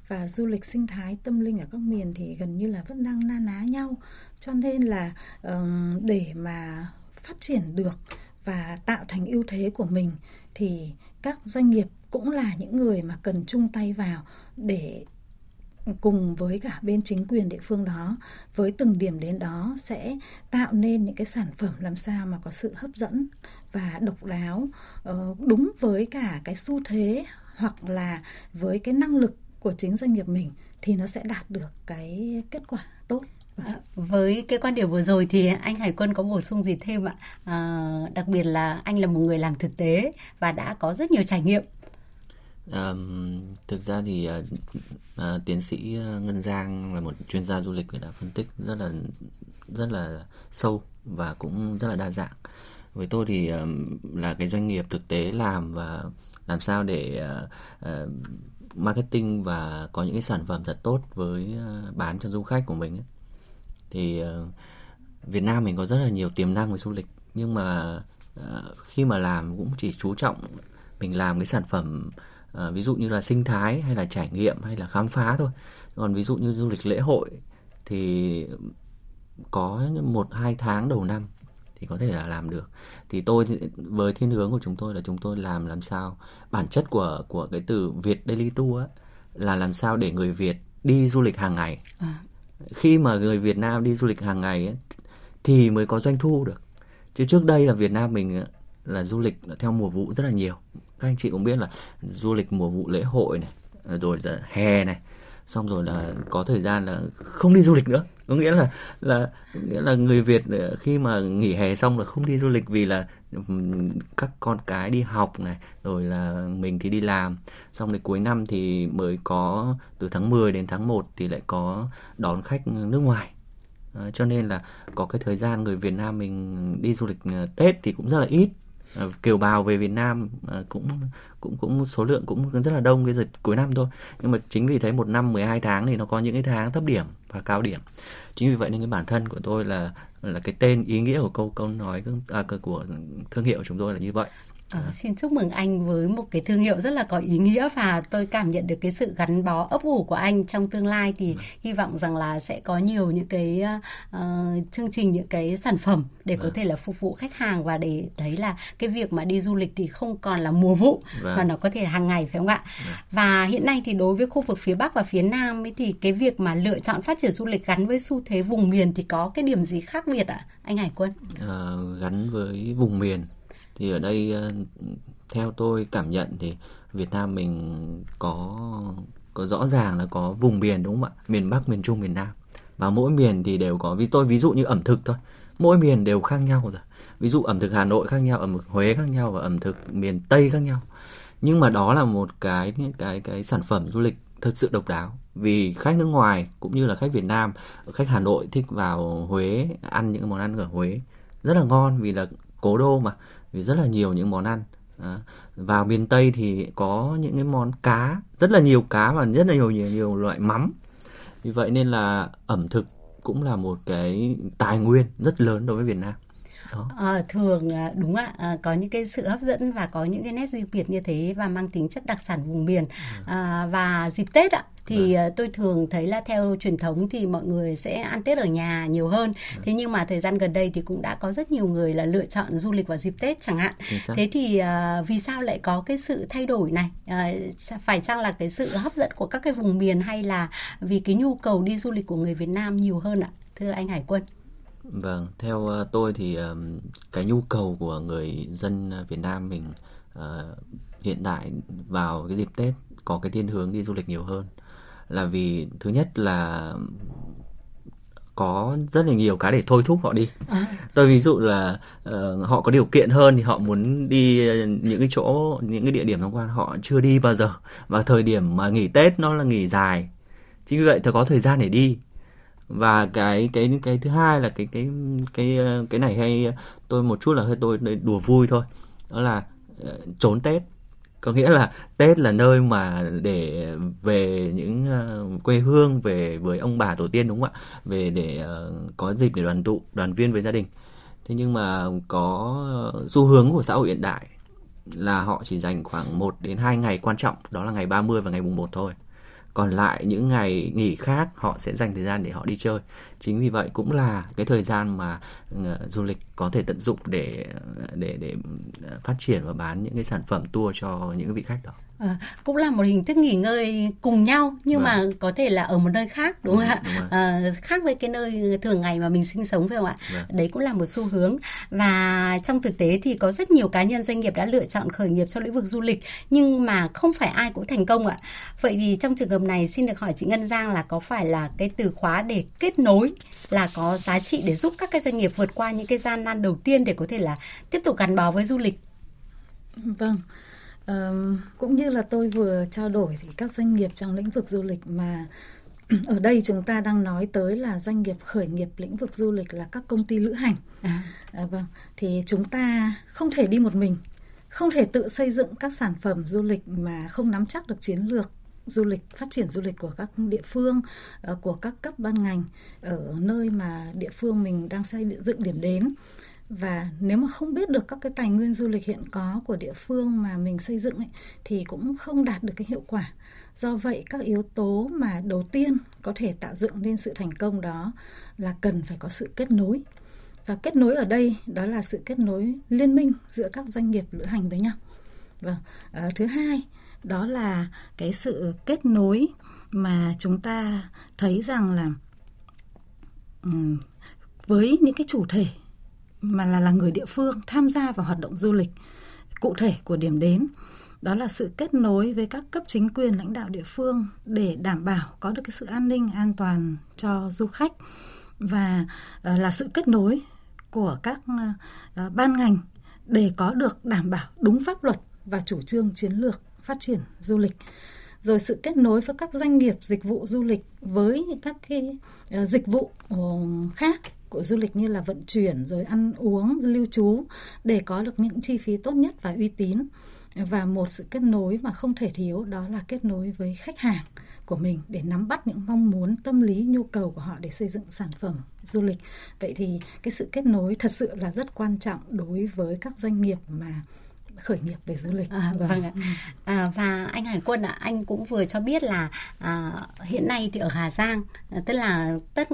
và du lịch sinh thái tâm linh ở các miền thì gần như là vẫn đang na ná nhau. Cho nên là um, để mà phát triển được và tạo thành ưu thế của mình thì các doanh nghiệp cũng là những người mà cần chung tay vào để cùng với cả bên chính quyền địa phương đó với từng điểm đến đó sẽ tạo nên những cái sản phẩm làm sao mà có sự hấp dẫn và độc đáo ờ, đúng với cả cái xu thế hoặc là với cái năng lực của chính doanh nghiệp mình thì nó sẽ đạt được cái kết quả tốt À, với cái quan điểm vừa rồi thì anh Hải Quân có bổ sung gì thêm ạ? À, đặc biệt là anh là một người làm thực tế và đã có rất nhiều trải nghiệm. À, thực ra thì à, à, tiến sĩ Ngân Giang là một chuyên gia du lịch đã phân tích rất là rất là sâu và cũng rất là đa dạng. Với tôi thì uh, là cái doanh nghiệp thực tế làm và làm sao để uh, uh, marketing và có những cái sản phẩm thật tốt với ờ, bán cho du khách của mình ấy. thì ờ, Việt Nam mình có rất là nhiều tiềm năng về du lịch, nhưng mà ờ, khi mà làm cũng chỉ chú trọng mình làm cái sản phẩm ví dụ như là sinh thái hay là trải nghiệm hay là khám phá thôi còn ví dụ như du lịch lễ hội thì có một hai tháng đầu năm thì có thể là làm được. Thì tôi với thiên hướng của chúng tôi là chúng tôi làm làm sao bản chất của của cái từ Việt Daily Tour ấy, là làm sao để người Việt đi du lịch hàng ngày. À. khi mà người Việt Nam đi du lịch hàng ngày ấy, thì mới có doanh thu được. Chứ trước đây là Việt Nam mình là du lịch theo mùa vụ rất là nhiều. Các anh chị cũng biết là du lịch mùa vụ lễ hội này rồi là hè này xong rồi là có thời gian là không đi du lịch nữa có nghĩa là là nghĩa là người Việt ờ, khi mà nghỉ hè xong là không đi du lịch vì là các con cái đi học này rồi là mình thì đi làm. Xong đến cuối năm thì mới có từ tháng 10 đến tháng 1 thì lại có đón khách nước ngoài. À, cho nên là có cái thời gian người Việt Nam mình đi du lịch ờ, Tết thì cũng rất là ít. Ờ, kiều bào về Việt Nam ờ, cũng cũng cũng số lượng cũng rất là đông cái dịp cuối năm thôi. Nhưng mà chính vì thế một năm 12 tháng thì nó có những cái tháng thấp điểm và cao điểm. Chính vì vậy nên cái bản thân của tôi là là cái tên ý nghĩa của câu câu nói à, của thương hiệu của chúng tôi là như vậy. À, xin chúc mừng anh với một cái thương hiệu rất là có ý nghĩa và tôi cảm nhận được cái sự gắn bó ấp ủ của anh trong tương lai thì ừ. hy vọng rằng là sẽ có nhiều những cái uh, chương trình những cái sản phẩm để ừ. có vâng. thể là phục vụ khách hàng và để thấy là cái việc mà đi du lịch thì không còn là mùa vụ ừ. mà nó có thể hàng ngày phải không ạ? Ừ. Và hiện nay thì đối với khu vực phía Bắc và phía Nam ấy thì cái việc mà lựa chọn phát triển du lịch gắn với xu thế vùng miền thì có cái điểm gì khác biệt ạ, anh Hải Quân? À, gắn với vùng miền thì ở đây ờ, theo tôi cảm nhận thì Việt Nam mình có có rõ ràng là có vùng miền, đúng không ạ? Miền Bắc, miền Trung, miền Nam. Và mỗi miền thì đều có vì tôi ví dụ như ẩm thực thôi. Mỗi miền đều khác nhau rồi. Ví dụ ẩm thực Hà Nội khác nhau, ẩm thực Huế khác nhau và ẩm thực miền Tây khác nhau. Nhưng mà đó là một cái cái cái sản phẩm du lịch thực sự độc đáo. Vì khách nước ngoài cũng như là khách Việt Nam, khách Hà Nội thích vào Huế ăn những món ăn ở Huế rất là ngon vì là cố đô mà vì rất là nhiều những món ăn. À, vào miền tây thì có những cái món cá rất là nhiều cá và rất là nhiều nhiều, nhiều loại mắm. Vì vậy nên là ẩm thực cũng là một cái tài nguyên rất lớn đối với Việt Nam đó. À, thường đúng ạ à, có những cái sự hấp dẫn và có những cái nét riêng biệt như thế và mang tính chất đặc sản vùng miền ừ. à, và dịp Tết ạ thì à. tôi thường thấy là theo truyền thống thì mọi người sẽ ăn Tết ở nhà nhiều hơn ừ. thế nhưng mà thời gian gần đây thì cũng đã có rất nhiều người là lựa chọn du lịch vào dịp Tết chẳng hạn thế thì uh, vì sao lại có cái sự thay đổi này uh, phải chăng là cái sự hấp dẫn của các cái vùng miền hay là vì cái nhu cầu đi du lịch của người Việt Nam nhiều hơn ạ thưa anh Hải Quân Vâng, theo ờ, tôi thì ờ, cái nhu cầu của người dân Việt Nam mình ờ, hiện tại vào cái dịp Tết có cái thiên hướng đi du lịch nhiều hơn là vì thứ nhất là có rất là nhiều cái để thôi thúc họ đi. À. Tôi ví dụ là uh, họ có điều kiện hơn thì họ muốn đi những cái chỗ những cái địa điểm tham quan họ chưa đi bao giờ và thời điểm mà nghỉ Tết nó là nghỉ dài. Chính vì vậy thì có thời gian để đi và cái cái cái thứ hai là cái cái cái ờ, cái này hay ờ, tôi một chút là hơi tôi đùa vui thôi. Đó là ờ, trốn tết. Có nghĩa là tết là nơi mà để về những uh, quê hương về với ông bà tổ tiên đúng không ạ? Về để uh, có dịp để đoàn tụ đoàn viên với gia đình. Thế nhưng mà có xu hướng của xã hội hiện đại là họ chỉ dành khoảng 1 đến 2 ngày quan trọng đó là ngày 30 và ngày mùng 1 thôi còn lại những ngày nghỉ khác, họ sẽ dành thời gian để họ đi chơi chính vì vậy cũng là cái thời gian mà uh, du lịch có thể tận dụng để để để phát triển và bán những cái sản phẩm tour cho những vị khách đó À, cũng là một hình thức nghỉ ngơi cùng nhau nhưng vâng. mà có thể là ở một nơi khác đúng không ạ? À, khác với cái nơi thường ngày mà mình sinh sống phải không ạ? Vâng. Đấy cũng là một xu hướng và trong thực tế thì có rất nhiều cá nhân doanh nghiệp đã lựa chọn khởi nghiệp trong lĩnh vực du lịch nhưng mà không phải ai cũng thành công ạ. Vậy thì trong trường hợp này xin được hỏi chị Ngân Giang là có phải là cái từ khóa để kết nối là có giá trị để giúp các cái doanh nghiệp vượt qua những cái gian nan đầu tiên để có thể là tiếp tục gắn bó với du lịch? Vâng cũng như là tôi vừa trao đổi thì các doanh nghiệp trong lĩnh vực du lịch mà ở đây chúng ta đang nói tới là doanh nghiệp khởi nghiệp lĩnh vực du lịch là các công ty lữ hành à. À, vâng thì chúng ta không thể đi một mình không thể tự xây dựng các sản phẩm du lịch mà không nắm chắc được chiến lược du lịch phát triển du lịch của các địa phương ờ, của các cấp ban ngành ở nơi mà địa phương mình đang xây dựng điểm đến. Và nếu mà không biết được các cái tài nguyên du lịch hiện có của địa phương mà mình xây dựng ấy, thì cũng không đạt được cái hiệu quả. Do vậy các yếu tố mà đầu tiên có thể tạo dựng nên sự thành công đó là cần phải có sự kết nối. Và kết nối ở đây đó là sự kết nối liên minh giữa các doanh nghiệp lữ hành với nhau. Vâng à, thứ hai đó là cái sự kết nối mà chúng ta thấy rằng là um, với những cái chủ thể mà là là người địa phương tham gia vào hoạt động du lịch cụ thể của điểm đến đó là sự kết nối với các cấp chính quyền lãnh đạo địa phương để đảm bảo có được cái sự an ninh an toàn cho du khách và uh, là sự kết nối của các uh, ban ngành để có được đảm bảo đúng pháp luật và chủ trương chiến lược phát triển du lịch, rồi sự kết nối với các doanh nghiệp dịch vụ du lịch với những các cái ờ, dịch vụ ờ, khác của du lịch như là vận chuyển, rồi ăn uống, lưu trú để có được những chi phí tốt nhất và uy tín. Và một sự kết nối mà không thể thiếu đó là kết nối với khách hàng của mình để nắm bắt những mong muốn, tâm lý, nhu cầu của họ để xây dựng sản phẩm du lịch. Vậy thì cái sự kết nối thật sự là rất quan trọng đối với các doanh nghiệp mà khởi nghiệp về du lịch. À, vâng ạ. À, và anh Hải Quân ạ, à, anh cũng vừa cho biết là à, hiện nay thì ở Hà Giang, à, tức là tất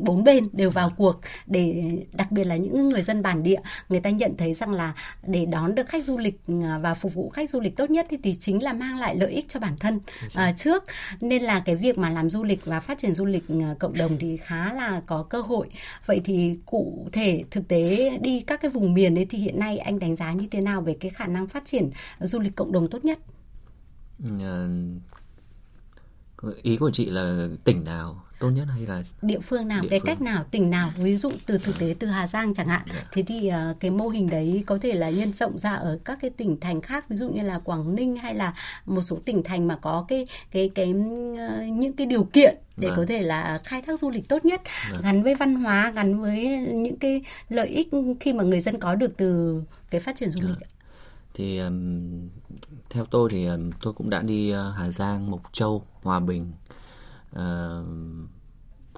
bốn bên đều vào cuộc để đặc biệt là những người dân bản địa, người ta nhận thấy rằng là để đón được khách du lịch à, và phục vụ khách du lịch tốt nhất thì, thì chính là mang lại lợi ích cho bản thân à, trước. Nên là cái việc mà làm du lịch và phát triển du lịch à, cộng đồng thì khá là có cơ hội. Vậy thì cụ thể thực tế đi các cái vùng miền đấy thì hiện nay anh đánh giá như thế nào về cái khả năng phát triển du lịch cộng đồng tốt nhất? À, ý của chị là tỉnh nào tốt nhất hay là địa phương nào, địa cái phương. cách nào, tỉnh nào, ví dụ từ thực tế từ Hà Giang chẳng hạn. Yeah. Dạ. Thế thì uh, cái mô hình đấy có thể là nhân rộng ra ở các cái tỉnh thành khác, ví dụ như là Quảng Ninh hay là một số tỉnh thành mà có cái cái cái uh, những cái điều kiện để vâng. có thể là khai thác du lịch tốt nhất vâng. gắn với văn hóa gắn với những cái lợi ích khi mà người dân có được từ cái phát triển du lịch yeah thì um, theo tôi thì um, tôi cũng đã đi uh, Hà Giang, Mộc Châu, Hòa Bình, uh,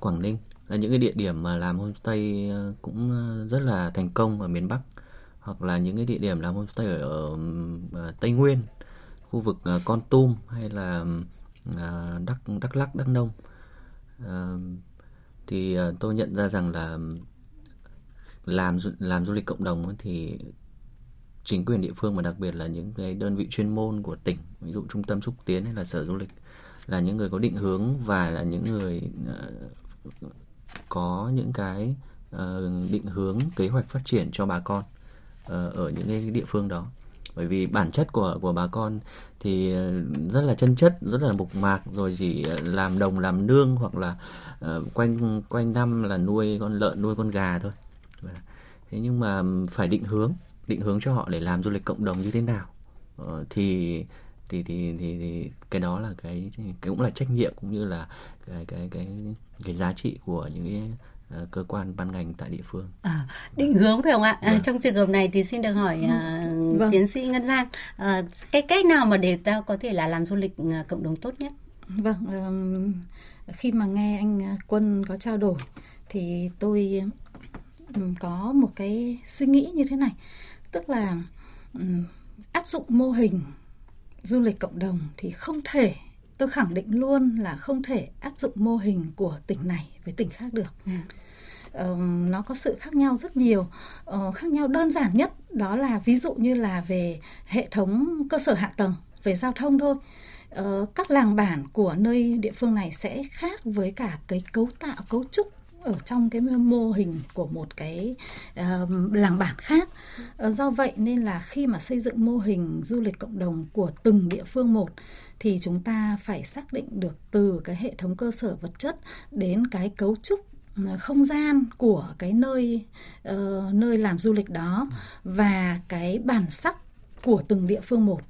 Quảng Ninh. Là những cái địa điểm mà làm homestay uh, cũng rất là thành công ở miền Bắc hoặc là những cái địa điểm làm homestay ở, ở uh, Tây Nguyên, khu vực uh, Con Tum hay là uh, Đắk Đắk Lắk, Đắk Nông. Uh, thì uh, tôi nhận ra rằng là làm làm du lịch cộng đồng thì chính quyền địa phương và đặc biệt là những cái đơn vị chuyên môn của tỉnh ví dụ trung tâm xúc tiến hay là sở du lịch là những người có định hướng và là những người uh, có những cái uh, định hướng kế hoạch phát triển cho bà con uh, ở những cái địa phương đó. Bởi vì bản chất của của bà con thì rất là chân chất rất là mục mạc rồi chỉ làm đồng làm nương hoặc là uh, quanh quanh năm là nuôi con lợn nuôi con gà thôi. Thế nhưng mà phải định hướng định hướng cho họ để làm du lịch cộng đồng như thế nào ờ, thì thì thì thì, thì cái đó là cái cái cũng là trách nhiệm cũng như là cái cái cái cái giá trị của những cái uh, cơ quan ban ngành tại địa phương. À, định hướng phải không ạ? À, vâng. trong trường hợp này thì xin được hỏi uh, vâng. tiến sĩ Ngân Giang uh, cái cách nào mà để ta có thể là làm du lịch uh, cộng đồng tốt nhất? Vâng, um, khi mà nghe anh Quân có trao đổi thì tôi um, có một cái suy nghĩ như thế này tức là um, áp dụng mô hình du lịch cộng đồng thì không thể tôi khẳng định luôn là không thể áp dụng mô hình của tỉnh này với tỉnh khác được. Ừ. uh, nó có sự khác nhau rất nhiều. Uh, khác nhau đơn giản nhất đó là ví dụ như là về hệ thống cơ sở hạ tầng về giao thông thôi. Uh, các làng bản của nơi địa phương này sẽ khác với cả cái cấu tạo cấu trúc ở trong cái mô hình của một cái uh, làng bản khác. Uh, do vậy nên là khi mà xây dựng mô hình du lịch cộng đồng của từng địa phương một thì chúng ta phải xác định được từ cái hệ thống cơ sở vật chất đến cái cấu trúc ờ, không gian của cái nơi uh, nơi làm du lịch đó và cái bản sắc của từng địa phương một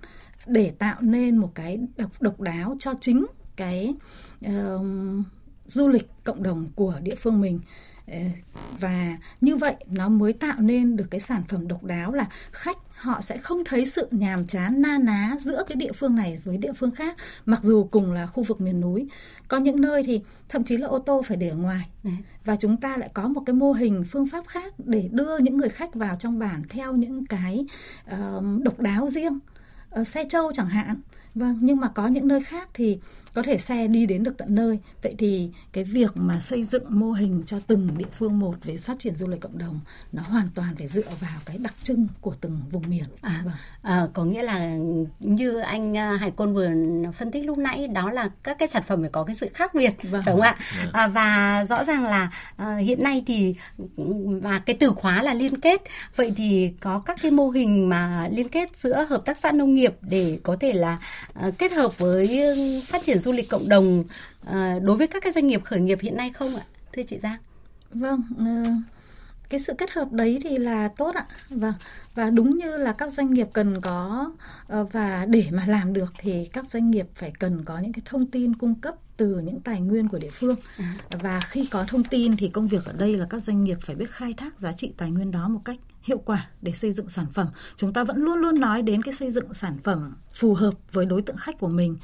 để tạo nên một cái độc độc đáo cho chính cái uh, du lịch cộng đồng của địa phương mình. Và như vậy nó mới tạo nên được cái sản phẩm độc đáo là khách họ sẽ không thấy sự nhàm chán na ná giữa cái địa phương này với địa phương khác mặc dù cùng là khu vực miền núi. Có những nơi thì thậm chí là ô tô phải để ở ngoài. Và chúng ta lại có một cái mô hình phương pháp khác để đưa những người khách vào trong bản theo những cái uh, độc đáo riêng. Uh, xe trâu chẳng hạn. Vâng nhưng mà có những nơi khác thì có thể xe đi đến được tận nơi vậy thì cái việc mà xây dựng mô hình cho từng địa phương một về phát triển du lịch cộng đồng nó hoàn toàn phải dựa vào cái đặc trưng của từng vùng miền à, vâng. à, có nghĩa là như anh à, Hải Côn vừa phân tích lúc nãy đó là các cái sản phẩm phải có cái sự khác biệt vâng. phải không ạ vâng. à, và rõ ràng là à, hiện nay thì và cái từ khóa là liên kết vậy thì có các cái mô hình mà liên kết giữa hợp tác xã nông nghiệp để có thể là à, kết hợp với phát triển du lịch cộng đồng à, đối với các cái doanh nghiệp khởi nghiệp hiện nay không ạ? Thưa chị Giang. Vâng uh, cái sự kết hợp đấy thì là tốt ạ. Và và đúng như là các doanh nghiệp cần có uh, và để mà làm được thì các doanh nghiệp phải cần có những cái thông tin cung cấp từ những tài nguyên của địa phương. À. và khi có thông tin thì công việc ở đây là các doanh nghiệp phải biết khai thác giá trị tài nguyên đó một cách hiệu quả để xây dựng sản phẩm. Chúng ta vẫn luôn luôn nói đến cái xây dựng sản phẩm phù hợp với đối tượng khách của mình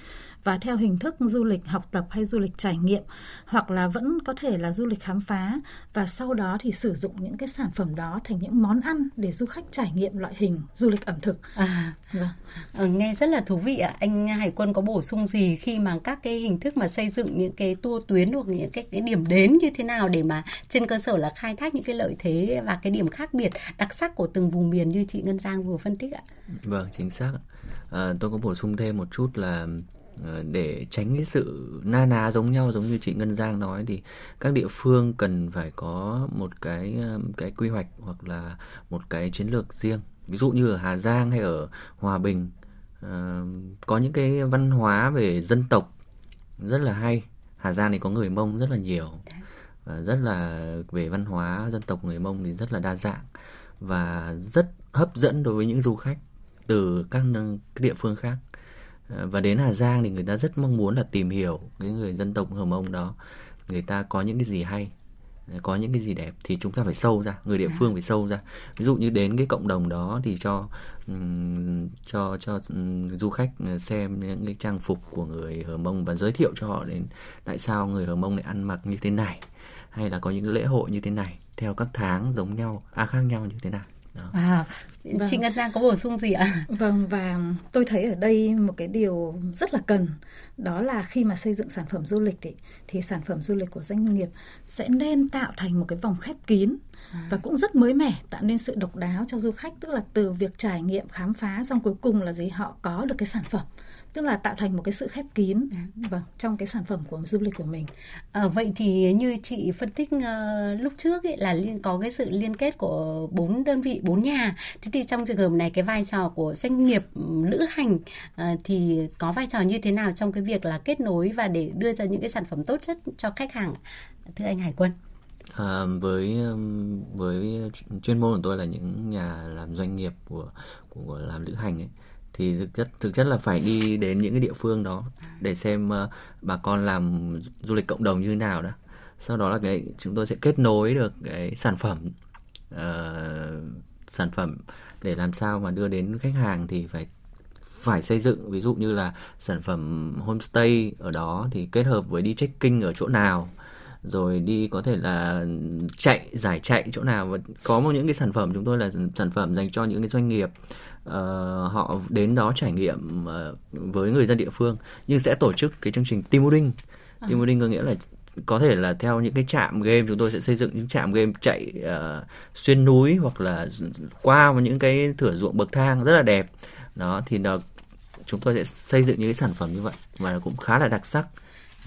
và theo hình thức du lịch học tập hay du lịch trải nghiệm hoặc là vẫn có thể là du lịch khám phá và sau đó thì sử dụng những cái sản phẩm đó thành những món ăn để du khách trải nghiệm loại hình du lịch ẩm thực. À, vâng. Ờ, nghe rất là thú vị ạ. Anh Hải Quân có bổ sung gì khi mà các cái hình thức mà xây dựng những cái tour tuyến hoặc những cái, cái điểm đến như thế nào để mà trên cơ sở là khai thác những cái lợi thế và cái điểm khác biệt đặc sắc của từng vùng miền như chị Ngân Giang vừa phân tích ạ? Vâng, chính xác. À, tôi có bổ sung thêm một chút là Ờ, để tránh cái sự na ná giống nhau giống như chị Ngân Giang nói thì các địa phương cần phải có một cái ờ, cái quy hoạch hoặc là một cái chiến lược riêng. Ví dụ như ở Hà Giang hay ở Hòa Bình ờ, có những cái văn hóa về dân tộc rất là hay. Hà Giang thì có người Mông rất là nhiều. Rất là về văn hóa dân tộc người Mông thì rất là đa dạng và rất hấp dẫn đối với những du khách từ các địa phương khác và đến Hà Giang thì người ta rất mong muốn là tìm hiểu cái người dân tộc Hờ Mông đó. Người ta có những cái gì hay ờ, có những cái gì đẹp thì chúng ta phải sâu ra người địa à. phương phải sâu ra. Ví dụ như đến cái cộng đồng đó thì cho um, cho cho um, du khách ờ, xem những cái trang phục của người hờ mông và giới thiệu cho họ đến tại sao người hờ mông lại ăn mặc như thế này hay là có những lễ hội như thế này theo các tháng giống nhau à khác nhau như thế nào đó. À, vâng. chị Ngân Giang có bổ sung gì ạ? Vâng và tôi thấy ở đây một cái điều rất là cần đó là khi mà xây dựng sản phẩm du lịch thì, thì sản phẩm du lịch của doanh nghiệp sẽ nên tạo thành một cái vòng khép kín à. và cũng rất mới mẻ tạo nên sự độc đáo cho du khách tức là từ việc trải nghiệm khám phá xong cuối cùng là gì họ có được cái sản phẩm tức là tạo thành một cái sự khép kín. Vâng trong cái sản phẩm của du lịch của mình. À, vậy thì như chị phân tích uh, lúc trước ấy, là liên có cái sự liên kết của bốn đơn vị bốn nhà. Thế thì trong trường hợp này cái vai trò của doanh nghiệp lữ hành uh, thì có vai trò như thế nào trong cái việc là kết nối và để đưa ra những cái sản phẩm tốt nhất cho khách hàng thưa anh Hải Quân? À, với với chuyên môn của tôi là những nhà làm doanh nghiệp của của làm lữ hành ấy thì thực chất thực chất là phải đi đến những cái địa phương đó để xem uh, bà con làm du lịch cộng đồng như thế nào đó sau đó là cái chúng tôi sẽ kết nối được cái sản phẩm uh, sản phẩm để làm sao mà đưa đến khách hàng thì phải phải xây dựng. Ví dụ như là sản phẩm homestay ở đó thì kết hợp với đi trekking ở chỗ nào rồi đi có thể là chạy giải chạy chỗ nào. Và có một những cái sản phẩm chúng tôi là sản phẩm dành cho những cái doanh nghiệp uh, họ đến đó trải nghiệm uh, với người dân địa phương. Nhưng sẽ tổ chức cái chương trình team building. À. team building có nghĩa là có thể là theo những cái trạm game chúng tôi sẽ xây dựng những trạm game chạy uh, xuyên núi hoặc là qua những cái thửa ruộng bậc thang rất là đẹp. Đó thì nó chúng tôi sẽ xây dựng những cái sản phẩm như vậy và cũng khá là đặc sắc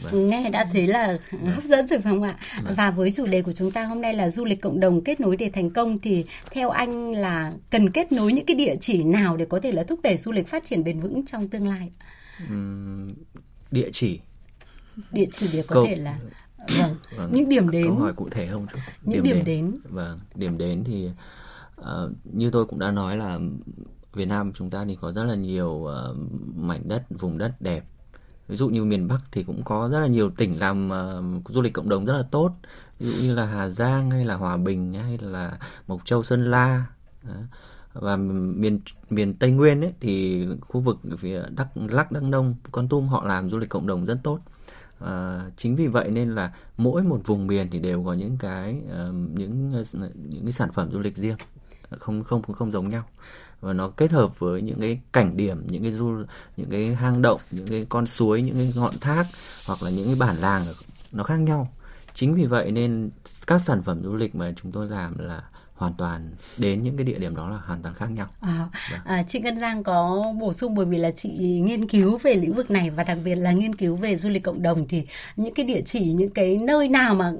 Vâng. nghe đã thấy là vâng. hấp dẫn rồi phải không ạ vâng. và với chủ đề của chúng ta hôm nay là du lịch cộng đồng kết nối để thành công thì theo anh là cần kết nối những cái địa chỉ nào để có thể là thúc đẩy du lịch phát triển bền vững trong tương lai uhm, địa chỉ địa chỉ để có Câu... thể là vâng, vâng những điểm đến câu hỏi cụ thể không chút những điểm, điểm đến. đến vâng điểm đến thì uh, như tôi cũng đã nói là Việt Nam chúng ta thì có rất là nhiều uh, mảnh đất vùng đất đẹp ví dụ như miền Bắc thì cũng có rất là nhiều tỉnh làm uh, du lịch cộng đồng rất là tốt. Ví dụ như là Hà Giang hay là Hòa Bình hay là Mộc Châu Sơn La và miền miền Tây Nguyên ấy thì khu vực phía Đắk Lắk Đắk Nông Con Tum họ làm du lịch cộng đồng rất tốt. À, chính vì vậy nên là mỗi một vùng miền thì đều có những cái uh, những những cái sản phẩm du lịch riêng. Không không không giống nhau và nó kết hợp với những cái cảnh điểm, những cái du, những cái hang động, những cái con suối, những cái ngọn thác, hoặc là những cái bản làng nó khác nhau. Chính vì vậy nên các sản phẩm du lịch mà chúng tôi làm là hoàn toàn đến những cái địa điểm đó là hoàn toàn khác nhau. À, à, chị Ngân Giang có bổ sung bởi vì là chị nghiên cứu về lĩnh vực này và đặc biệt là nghiên cứu về du lịch cộng đồng thì những cái địa chỉ những cái nơi nào mà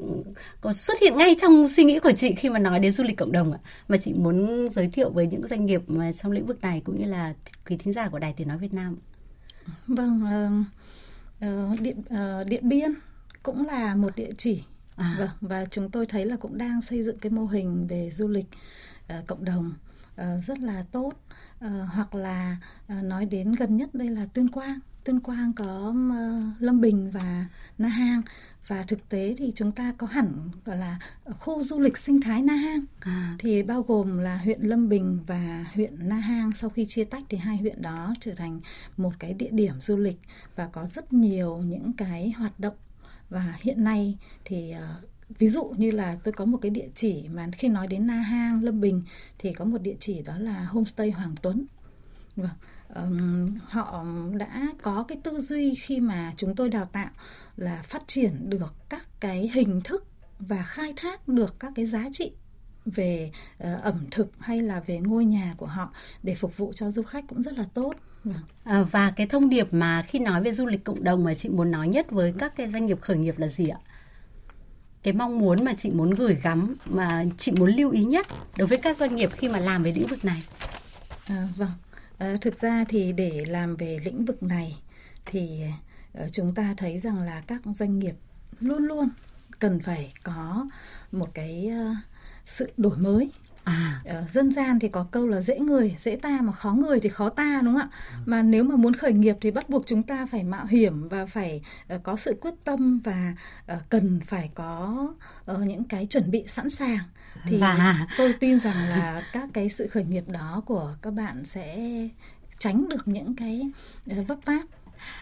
có xuất hiện ngay trong suy nghĩ của chị khi mà nói đến du lịch cộng đồng ạ mà chị muốn giới thiệu với những doanh nghiệp mà trong lĩnh vực này cũng như là quý thính giả của Đài Tiếng nói Việt Nam. Vâng, uh, uh, điện uh, Điện Biên cũng là một địa chỉ À. Vâng, và chúng tôi thấy là cũng đang xây dựng cái mô hình về du lịch uh, cộng đồng uh, rất là tốt. Uh, hoặc là uh, nói đến gần nhất đây là Tuyên Quang. Tuyên Quang có uh, Lâm Bình và Na Hang và thực tế thì chúng ta có hẳn gọi là khu du lịch sinh thái Na Hang à. thì bao gồm là huyện Lâm Bình và huyện Na Hang sau khi chia tách thì hai huyện đó trở thành một cái địa điểm du lịch và có rất nhiều những cái hoạt động và hiện nay thì ờ, ví dụ như là tôi có một cái địa chỉ mà khi nói đến Na Hang Lâm Bình thì có một địa chỉ đó là homestay Hoàng Tuấn. Vâng um, họ đã có cái tư duy khi mà chúng tôi đào tạo là phát triển được các cái hình thức và khai thác được các cái giá trị về uh, ẩm thực hay là về ngôi nhà của họ để phục vụ cho du khách cũng rất là tốt. Vâng. À, và cái thông điệp mà khi nói về du lịch cộng đồng mà chị muốn nói nhất với các cái doanh nghiệp khởi nghiệp là gì ạ? Cái mong muốn mà chị muốn gửi gắm mà chị muốn lưu ý nhất đối với các doanh nghiệp khi mà làm về lĩnh vực này. À, vâng, à, thực ra thì để làm về lĩnh vực này thì ờ, chúng ta thấy rằng là các doanh nghiệp luôn luôn cần phải có một cái ờ, sự đổi mới À. Ờ, dân gian thì có câu là dễ người dễ ta mà khó người thì khó ta đúng không ạ? Ừ. Mà nếu mà muốn khởi nghiệp thì bắt buộc chúng ta phải mạo hiểm và phải uh, có sự quyết tâm và uh, cần phải có uh, những cái chuẩn bị sẵn sàng. Thì và... tôi tin rằng là các cái sự khởi nghiệp đó của các bạn sẽ tránh được những cái vấp váp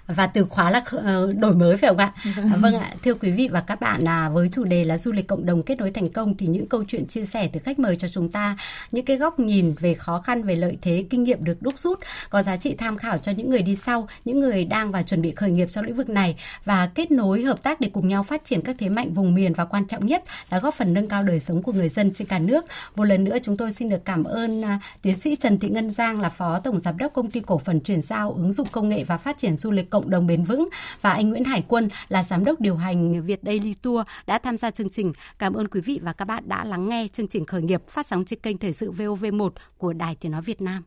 và từ khóa là ờ, đổi mới phải không ạ? Vâng. vâng ạ, thưa quý vị và các bạn là với chủ đề là du lịch cộng đồng kết nối thành công thì những câu chuyện chia sẻ từ khách mời cho chúng ta những cái góc nhìn về khó khăn về lợi thế kinh nghiệm được đúc rút có giá trị tham khảo cho những người đi sau, những người đang và chuẩn bị khởi nghiệp trong lĩnh vực này và kết nối hợp tác để cùng nhau phát triển các thế mạnh vùng miền và quan trọng nhất là góp phần nâng cao đời sống của người dân trên cả nước. Một lần nữa chúng tôi xin được cảm ơn uh, tiến sĩ Trần Thị Ngân Giang là phó tổng giám đốc công ty cổ phần chuyển giao ứng dụng công nghệ và phát triển du lịch cộng đồng bền vững và anh Nguyễn Hải Quân là giám đốc điều hành Việt Daily Tour đã tham gia chương trình. Cảm ơn quý vị và các bạn đã lắng nghe chương trình khởi nghiệp phát sóng trên kênh Thời sự VOV1 của Đài Tiếng nói Việt Nam.